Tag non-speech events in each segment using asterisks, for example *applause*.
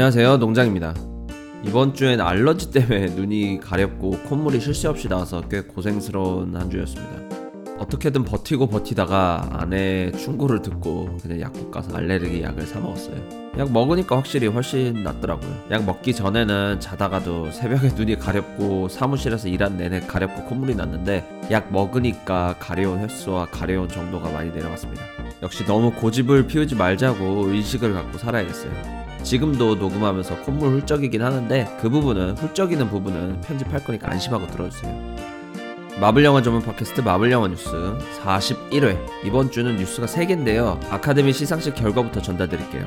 안녕하세요. 농장입니다. 이번 주엔 알러지 때문에 눈이 가렵고 콧물이 쉴 새 없이 나와서 꽤 고생스러운 한 주였습니다 어떻게든 버티고 버티다가 아내 충고를 듣고 그냥 약국 가서 알레르기 약을 사 먹었어요. 약 먹으니까 확실히 훨씬 낫더라고요. 약 먹기 전에는 자다가도 새벽에 눈이 가렵고 사무실에서 일한 내내 가렵고 콧물이 났는데 약 먹으니까 가려운 횟수와 가려운 정도가 많이 내려갔습니다. 역시 너무 고집을 피우지 말자고 의식을 갖고 살아야겠어요. 지금도 녹음하면서 콧물 훌쩍이긴 하는데 그 부분은 훌쩍이는 부분은 편집할 거니까 안심하고 들어주세요. 마블 영화 전문 팟캐스트 마블 영화 뉴스 41회. 이번 주는 뉴스가 3개인데요. 아카데미 시상식 결과부터 전달드릴게요.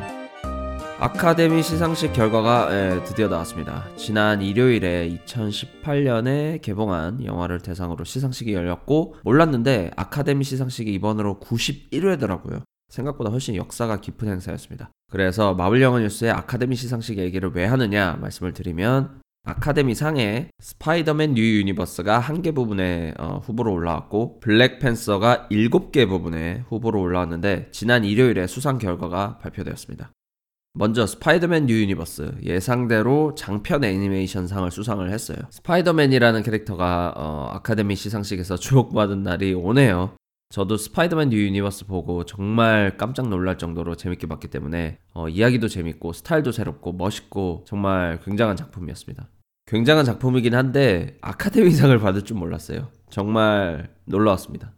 아카데미 시상식 결과가 예, 드디어 나왔습니다. 지난 일요일에 2018년에 개봉한 영화를 대상으로 시상식이 열렸고 몰랐는데 아카데미 시상식이 이번으로 91회더라고요. 생각보다 훨씬 역사가 깊은 행사였습니다. 그래서 마블 영화 뉴스의 아카데미 시상식 얘기를 왜 하느냐 말씀을 드리면 아카데미 상에 스파이더맨 뉴 유니버스가 한 개 부분에 어, 후보로 올라왔고 블랙팬서가 일곱 개 부분에 후보로 올라왔는데 지난 일요일에 수상 결과가 발표되었습니다. 먼저 스파이더맨 뉴 유니버스 예상대로 장편 애니메이션상을 수상을 했어요. 스파이더맨이라는 캐릭터가 어, 아카데미 시상식에서 주목받은 날이 오네요. 저도 스파이더맨 뉴 유니버스 보고 정말 깜짝 놀랄 정도로 재밌게 봤기 때문에 어, 이야기도 재밌고 스타일도 새롭고 멋있고 정말 굉장한 작품이었습니다. 굉장한 작품이긴 한데 아카데미상을 받을 줄 몰랐어요. 정말 놀라웠습니다.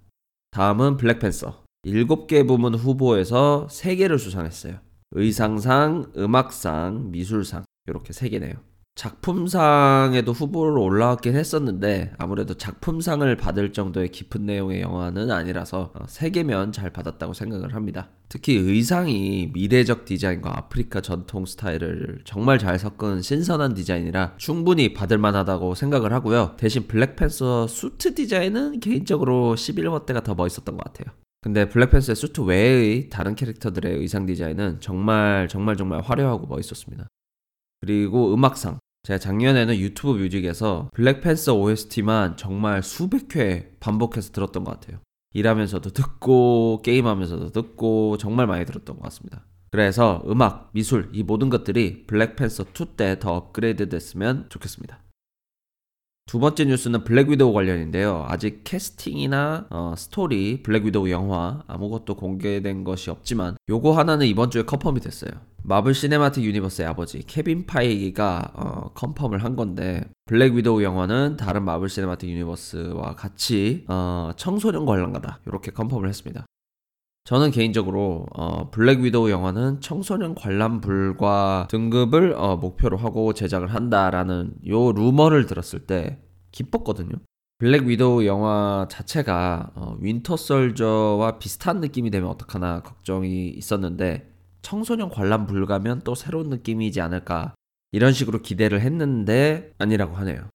다음은 블랙팬서. 7개 부문 후보에서 3개를 수상했어요. 의상상, 음악상, 미술상 이렇게 3개네요. 작품상에도 후보로 올라왔긴 했었는데 아무래도 작품상을 받을 정도의 깊은 내용의 영화는 아니라서 어, 세 개면 잘 받았다고 생각을 합니다. 특히 의상이 미래적 디자인과 아프리카 전통 스타일을 정말 잘 섞은 신선한 디자인이라 충분히 받을 만하다고 생각을 하고요. 대신 블랙팬서 수트 디자인은 개인적으로 11호 때가 더 멋있었던 것 같아요. 근데 블랙팬서의 수트 외의 다른 캐릭터들의 의상 디자인은 정말 정말 정말 화려하고 멋있었습니다. 그리고 음악상 제가 작년에는 유튜브 뮤직에서 블랙팬서 OST만 정말 수백 회 반복해서 들었던 것 같아요. 일하면서도 듣고 게임하면서도 듣고 정말 많이 들었던 것 같습니다. 그래서 음악, 미술 이 모든 것들이 블랙팬서 2 때 더 업그레이드 됐으면 좋겠습니다. 두 번째 뉴스는 블랙 위도우 관련인데요. 아직 캐스팅이나 어, 스토리, 블랙 위도우 영화 아무것도 공개된 것이 없지만 요거 하나는 이번 주에 confirm이 됐어요. 마블 시네마틱 유니버스의 아버지 케빈 파이기가 어, confirm을 한 건데 블랙 위도우 영화는 다른 마블 시네마틱 유니버스와 같이 어, 청소년 관람가다 이렇게 confirm을 했습니다. 저는 개인적으로 어, 블랙 위도우 영화는 청소년 관람 불가 등급을 어, 목표로 하고 제작을 한다라는 요 루머를 들었을 때 기뻤거든요. 블랙 위도우 영화 자체가 어, 윈터 솔저와 비슷한 느낌이 되면 어떡하나 걱정이 있었는데 청소년 관람 불가면 또 새로운 느낌이지 않을까 이런 식으로 기대를 했는데 아니라고 하네요.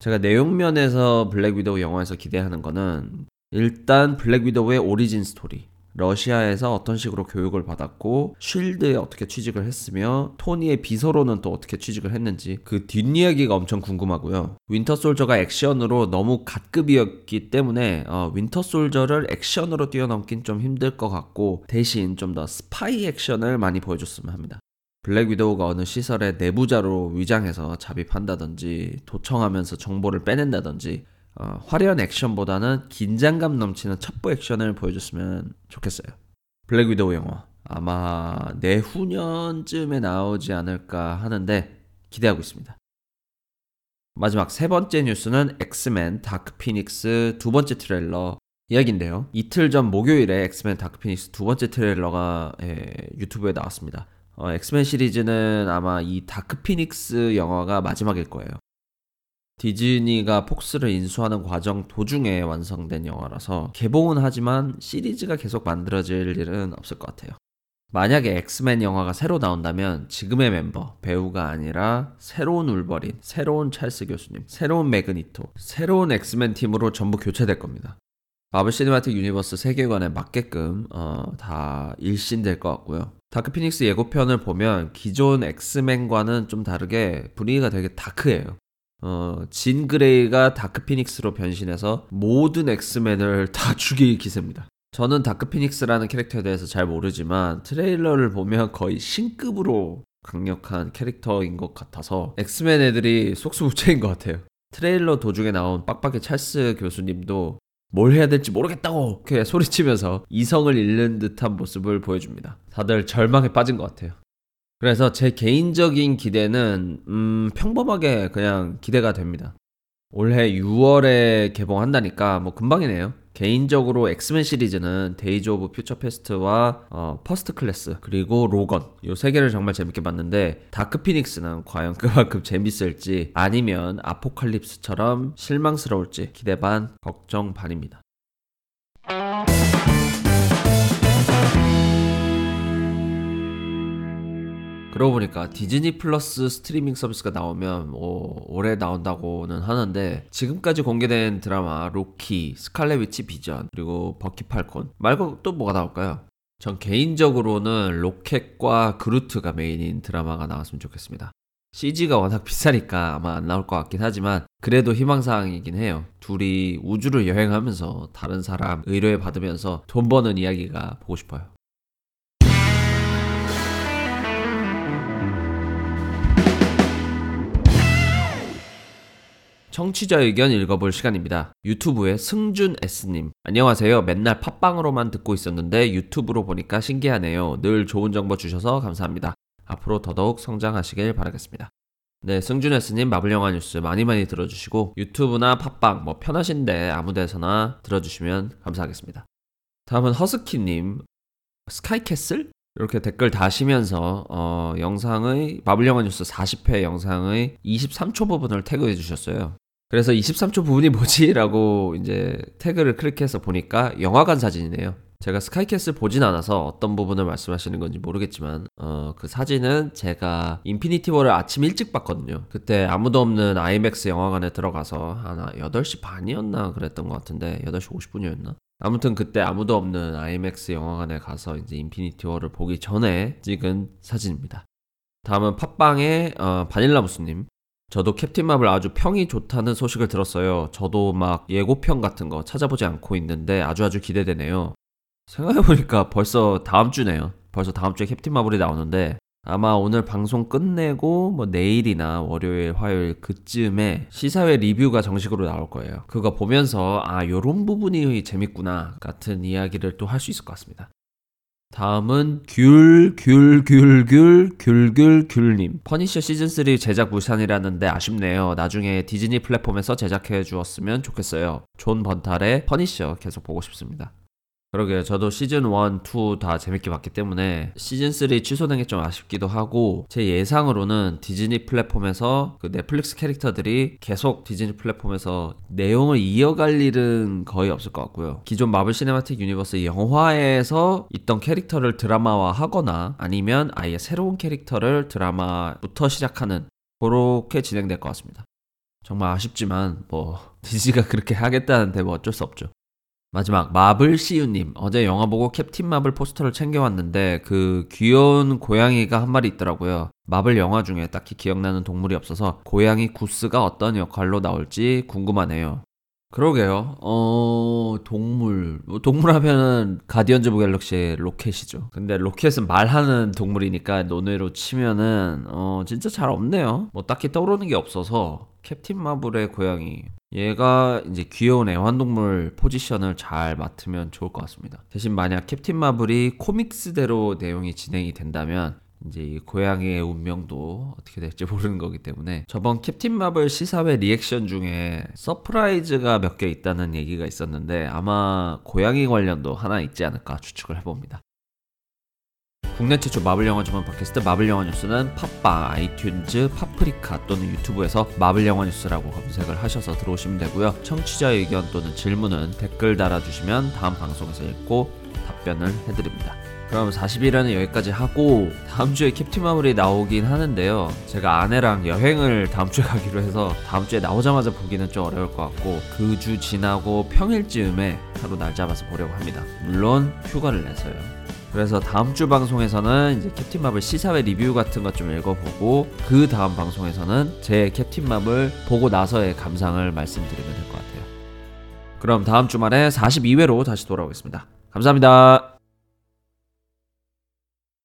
제가 내용면에서 블랙 위도우 영화에서 기대하는 거는 일단 블랙 위도우의 오리진 스토리 러시아에서 어떤 식으로 교육을 받았고 쉴드에 어떻게 취직을 했으며 토니의 비서로는 또 어떻게 취직을 했는지 그 뒷이야기가 엄청 궁금하고요. 윈터 솔저가 액션으로 너무 갓급이었기 때문에 어, 윈터 솔저를 액션으로 뛰어넘긴 좀 힘들 것 같고 대신 좀 더 스파이 액션을 많이 보여줬으면 합니다. 블랙 위도우가 어느 시설의 내부자로 위장해서 잠입한다든지 도청하면서 정보를 빼낸다든지 어, 화려한 액션보다는 긴장감 넘치는 첩보 액션을 보여줬으면 좋겠어요. 블랙 위도우 영화 아마 내후년쯤에 나오지 않을까 하는데 기대하고 있습니다. 마지막 세 번째 뉴스는 엑스맨 다크 피닉스 두 번째 트레일러 이야기인데요. 이틀 전 목요일에 엑스맨 다크 피닉스 두 번째 트레일러가 예, 유튜브에 나왔습니다. 어, 엑스맨 시리즈는 아마 이 다크 피닉스 영화가 마지막일 거예요. 디즈니가 폭스를 인수하는 과정 도중에 완성된 영화라서 개봉은 하지만 시리즈가 계속 만들어질 일은 없을 것 같아요. 만약에 엑스맨 영화가 새로 나온다면 지금의 멤버, 배우가 아니라 새로운 울버린, 새로운 찰스 교수님, 새로운 매그니토, 새로운 엑스맨 팀으로 전부 교체될 겁니다. 마블 시네마틱 유니버스 세계관에 맞게끔 어, 다 일신될 것 같고요. 다크 피닉스 예고편을 보면 기존 엑스맨과는 좀 다르게 분위기가 되게 다크해요. 어, 진 그레이가 다크 피닉스로 변신해서 모든 엑스맨을 *laughs* 다 죽일 기세입니다. 저는 다크 피닉스라는 캐릭터에 대해서 잘 모르지만 트레일러를 보면 거의 신급으로 강력한 캐릭터인 것 같아서 엑스맨 애들이 속수무책인 것 같아요. 트레일러 도중에 나온 빡빡이 찰스 교수님도 뭘 해야 될지 모르겠다고 이렇게 소리치면서 이성을 잃는 듯한 모습을 보여줍니다. 다들 절망에 빠진 것 같아요. 그래서 제 개인적인 기대는 음, 평범하게 그냥 기대가 됩니다. 올해 6월에 개봉한다니까 뭐 금방이네요. 개인적으로 엑스맨 시리즈는 데이즈 오브 퓨처 패스트와 어, 퍼스트 클래스 그리고 로건 요 세 개를 정말 재밌게 봤는데 다크 피닉스는 과연 *laughs* 그만큼 재밌을지 아니면 아포칼립스처럼 실망스러울지 기대 반 걱정 반입니다. 그러고 보니까 디즈니 플러스 스트리밍 서비스가 나오면 뭐 올해 나온다고는 하는데 지금까지 공개된 드라마 로키, 스칼렛 위치 비전 그리고 버키 팔콘 말고 또 뭐가 나올까요? 전 개인적으로는 로켓과 그루트가 메인인 드라마가 나왔으면 좋겠습니다. CG가 워낙 *laughs* 비싸니까 아마 안 나올 것 같긴 하지만 그래도 희망사항이긴 해요. 둘이 우주를 여행하면서 다른 사람 의뢰 받으면서 돈 버는 이야기가 보고 싶어요. 청취자 의견 읽어볼 시간입니다. 유튜브의 승준 S님. 안녕하세요. 맨날 팟빵으로만 듣고 있었는데 유튜브로 보니까 신기하네요. 늘 좋은 정보 주셔서 감사합니다. 앞으로 더더욱 성장하시길 바라겠습니다. 네, 승준 S님 마블 영화 뉴스 많이 많이 들어주시고 유튜브나 팟빵 뭐 편하신데 아무 데서나 들어주시면 감사하겠습니다. 다음은 허스키님. 스카이캐슬? 이렇게 댓글 다시면서 어, 영상의 마블 영화 뉴스 40회 영상의 23초 부분을 태그해 주셨어요. 그래서 23초 부분이 뭐지? *laughs* 라고 이제 태그를 클릭해서 보니까 영화관 사진이네요. 제가 스카이캐슬 보진 않아서 어떤 부분을 말씀하시는 건지 모르겠지만 어, 그 사진은 제가 인피니티 워를 아침 일찍 봤거든요. 그때 아무도 없는 IMAX 영화관에 들어가서 한 8시 반이었나 그랬던 것 같은데 8시 50분이었나? 아무튼 그때 아무도 없는 IMAX 영화관에 가서 이제 인피니티 워를 보기 전에 찍은 사진입니다. 다음은 팟빵의 어, 바닐라 무스님. 저도 캡틴 마블 아주 평이 좋다는 소식을 들었어요. 저도 막 예고편 같은 거 찾아보지 않고 있는데 아주 아주 기대되네요. 생각해보니까 벌써 다음 주네요. 벌써 다음 주에 캡틴 마블이 나오는데 아마 오늘 방송 끝내고 뭐 내일이나 월요일, 화요일 그쯤에 시사회 리뷰가 정식으로 나올 거예요. 그거 보면서 아 요런 부분이 재밌구나 같은 이야기를 또 할 수 있을 것 같습니다. 다음은 귤, 귤, 귤, 귤, 귤, 귤, 귤님. 퍼니셔 시즌3 제작 무산이라는데 아쉽네요. 나중에 디즈니 플랫폼에서 제작해 주었으면 좋겠어요. 존 번탈의 퍼니셔 계속 보고 싶습니다. 그러게요. 저도 시즌 1, 2 다 재밌게 봤기 때문에 시즌 3 취소된 게 좀 아쉽기도 하고 제 예상으로는 디즈니 플랫폼에서 그 넷플릭스 캐릭터들이 계속 디즈니 플랫폼에서 내용을 이어갈 일은 거의 없을 것 같고요. 기존 마블 시네마틱 유니버스 영화에서 있던 캐릭터를 드라마화 하거나 아니면 아예 새로운 캐릭터를 드라마부터 시작하는 그렇게 진행될 것 같습니다. 정말 아쉽지만 뭐 *laughs* 디즈니가 그렇게 하겠다는데 뭐 어쩔 수 없죠. 마지막 마블 CU님 어제 영화 보고 캡틴 마블 포스터를 챙겨왔는데 그 귀여운 고양이가 한 마리 있더라고요. 마블 영화 중에 딱히 기억나는 동물이 없어서 고양이 구스가 어떤 역할로 나올지 궁금하네요. 그러게요. 어, 동물. 뭐 동물 하면은 가디언즈 오브 갤럭시의 로켓이죠. 근데 로켓은 말하는 동물이니까 논외로 치면은 어, 진짜 잘 없네요. 뭐 딱히 떠오르는 게 없어서 캡틴 마블의 고양이. 얘가 이제 귀여운 애완동물 포지션을 잘 맡으면 좋을 것 같습니다. 대신 만약 캡틴 마블이 코믹스대로 내용이 진행이 된다면 이제 이 고양이의 운명도 어떻게 될지 모르는 거기 때문에 저번 캡틴 마블 시사회 리액션 중에 서프라이즈가 몇 개 있다는 얘기가 있었는데 아마 고양이 관련도 하나 있지 않을까 추측을 해봅니다. 국내 최초 마블 영화 전문 팟캐스트 마블 영화 뉴스는 팟빵, 아이튠즈, 파프리카 또는 유튜브에서 마블 영화 뉴스라고 검색을 하셔서 들어오시면 되고요. 청취자 의견 또는 질문은 댓글 달아주시면 다음 방송에서 읽고 답변을 해드립니다. 그럼 40일에는 여기까지 하고 다음 주에 캡틴 마블이 나오긴 하는데요. 제가 아내랑 여행을 다음 주에 *laughs* 가기로 해서 다음 주에 나오자마자 보기는 좀 어려울 것 같고 그 주 지나고 평일쯤에 하루 날 잡아서 보려고 합니다. 물론 휴가를 내서요. 그래서 다음 주 방송에서는 이제 캡틴 마블 시사회 리뷰 같은 것 좀 읽어보고 그 다음 방송에서는 제 캡틴 마블 보고 나서의 감상을 말씀드리면 될 것 같아요. 그럼 다음 주말에 42회로 다시 돌아오겠습니다. 감사합니다.